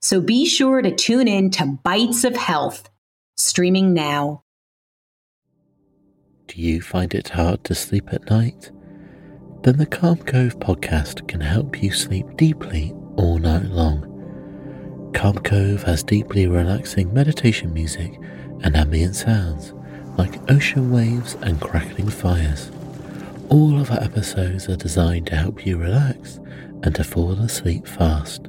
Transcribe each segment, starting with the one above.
So be sure to tune in to Bites of Health, streaming now. Do you find it hard to sleep at night? Then the Calm Cove podcast can help you sleep deeply all night long. Calm Cove has deeply relaxing meditation music and ambient sounds like ocean waves and crackling fires. All of our episodes are designed to help you relax and to fall asleep fast.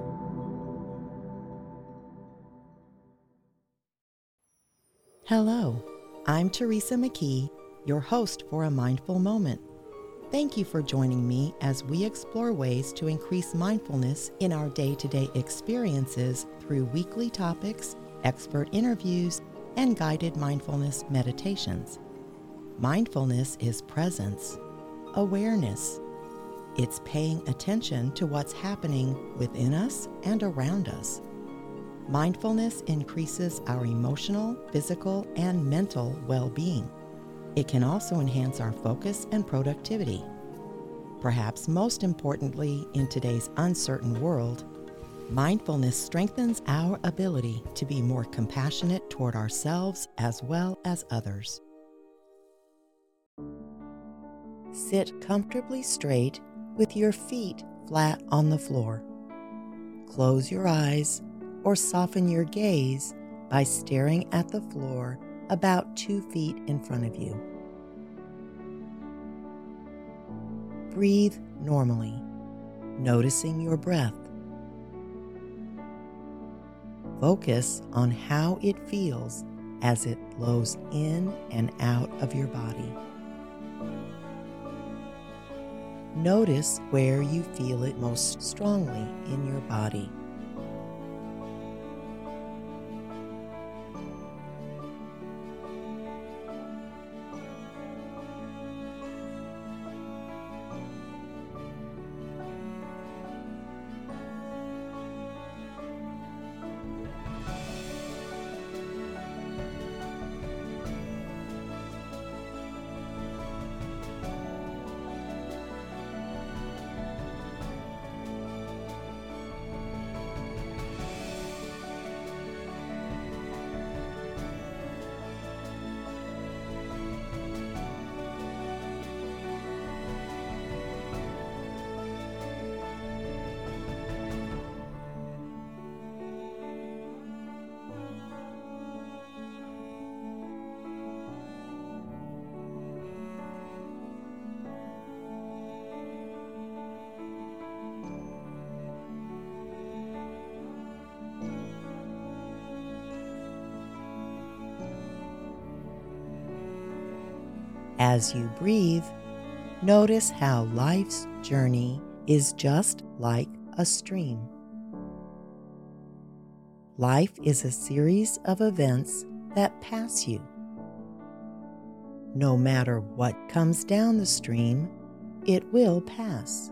Hello, I'm Teresa McKee, your host for A Mindful Moment. Thank you for joining me as we explore ways to increase mindfulness in our day to day experiences through weekly topics, expert interviews, and guided mindfulness meditations. Mindfulness is presence, awareness. It's paying attention to what's happening within us and around us. Mindfulness increases our emotional, physical, and mental well being. It can also enhance our focus and productivity. Perhaps most importantly, in today's uncertain world, mindfulness strengthens our ability to be more compassionate toward ourselves as well as others. Sit comfortably straight with your feet flat on the floor. Close your eyes or soften your gaze by staring at the floor about two feet in front of you. Breathe normally, noticing your breath. Focus on how it feels as it flows in and out of your body. Notice where you feel it most strongly in your body. As you breathe, notice how life's journey is just like a stream. Life is a series of events that pass you. No matter what comes down the stream, it will pass.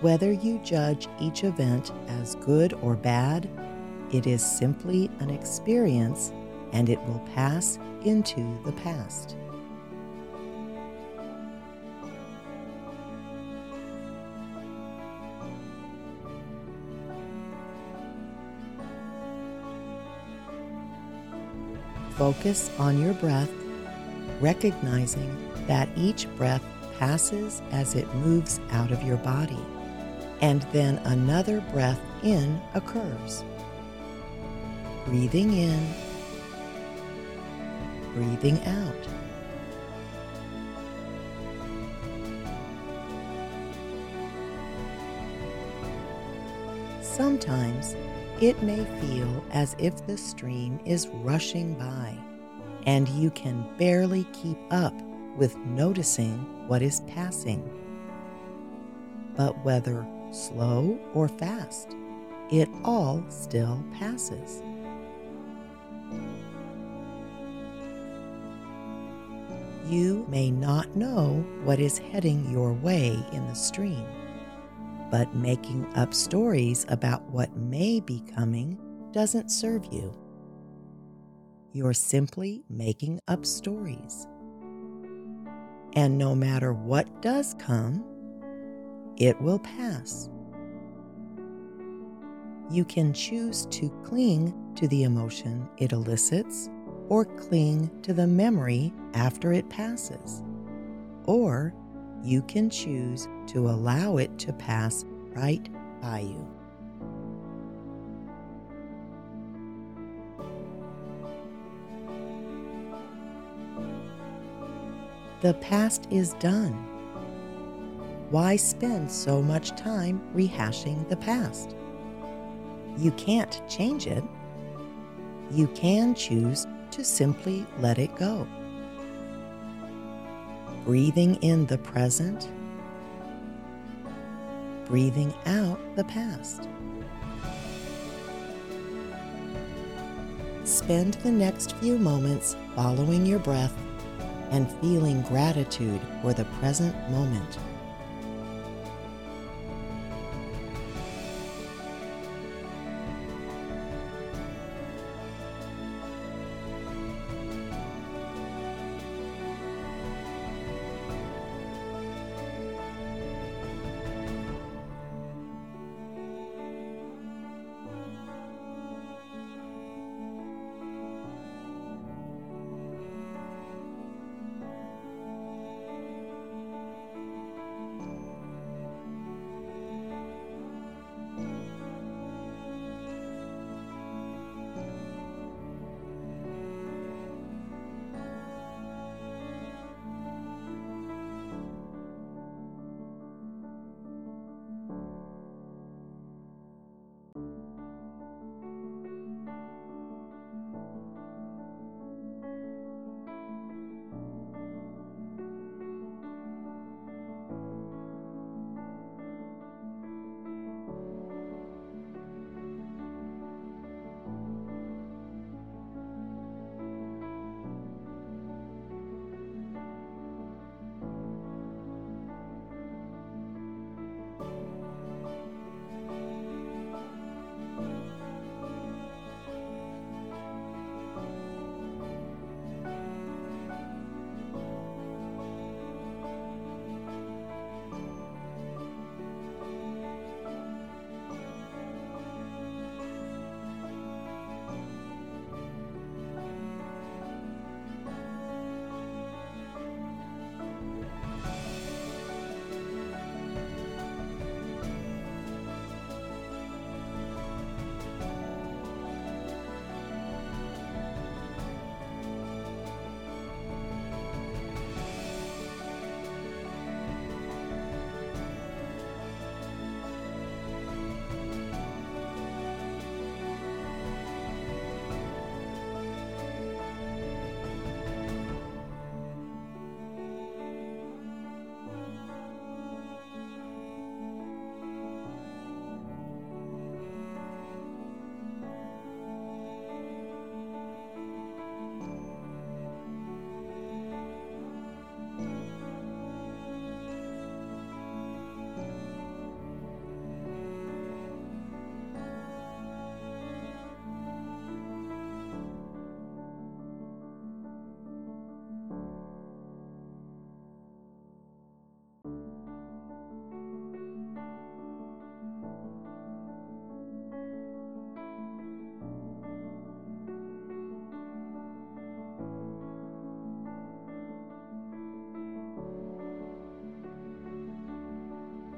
Whether you judge each event as good or bad, it is simply an experience and it will pass into the past. Focus on your breath, recognizing that each breath passes as it moves out of your body and then another breath in occurs. Breathing in, breathing out. Sometimes it may feel as if the stream is rushing by and you can barely keep up with noticing what is passing. But whether slow or fast, it all still passes. You may not know what is heading your way in the stream but making up stories about what may be coming doesn't serve you. You're simply making up stories. And no matter what does come, it will pass. You can choose to cling to the emotion it elicits or cling to the memory after it passes. Or you can choose to allow it to pass right by you. The past is done. Why spend so much time rehashing the past? You can't change it. You can choose to simply let it go breathing in the present, breathing out the past. Spend the next few moments following your breath and feeling gratitude for the present moment.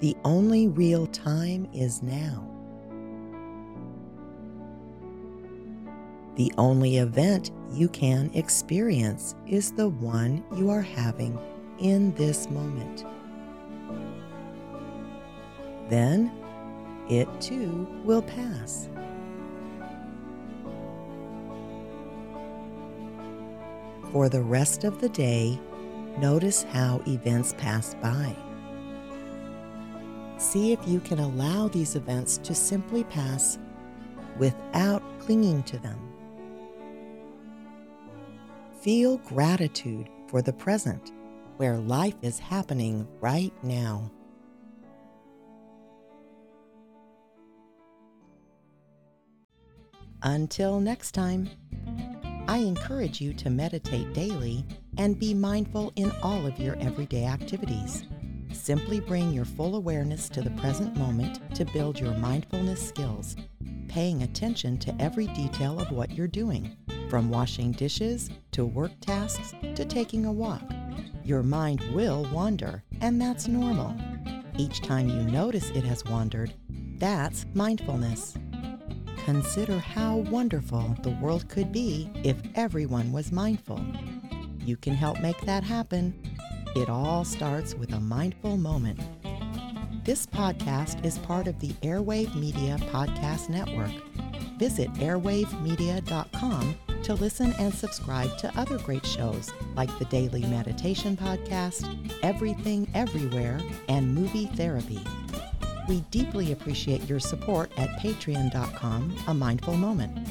The only real time is now. The only event you can experience is the one you are having in this moment. Then it too will pass. For the rest of the day, notice how events pass by. See if you can allow these events to simply pass without clinging to them. Feel gratitude for the present, where life is happening right now. Until next time, I encourage you to meditate daily and be mindful in all of your everyday activities. Simply bring your full awareness to the present moment to build your mindfulness skills, paying attention to every detail of what you're doing, from washing dishes to work tasks to taking a walk. Your mind will wander, and that's normal. Each time you notice it has wandered, that's mindfulness. Consider how wonderful the world could be if everyone was mindful. You can help make that happen. It all starts with a mindful moment. This podcast is part of the Airwave Media Podcast Network. Visit airwavemedia.com to listen and subscribe to other great shows like the Daily Meditation Podcast, Everything Everywhere, and Movie Therapy. We deeply appreciate your support at patreon.com, A Mindful Moment.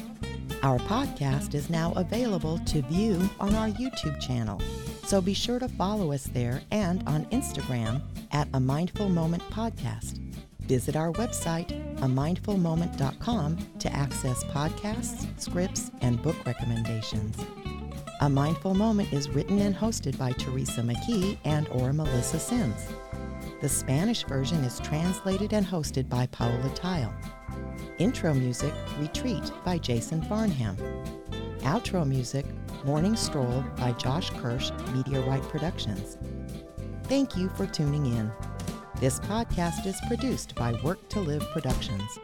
Our podcast is now available to view on our YouTube channel, so be sure to follow us there and on Instagram at A Mindful Moment Podcast. Visit our website, amindfulmoment.com, to access podcasts, scripts, and book recommendations. A Mindful Moment is written and hosted by Teresa McKee and or Melissa Sims. The Spanish version is translated and hosted by Paola Tile. Intro music, Retreat by Jason Farnham. Outro music, Morning Stroll by Josh Kirsch, Media Right Productions. Thank you for tuning in. This podcast is produced by Work to Live Productions.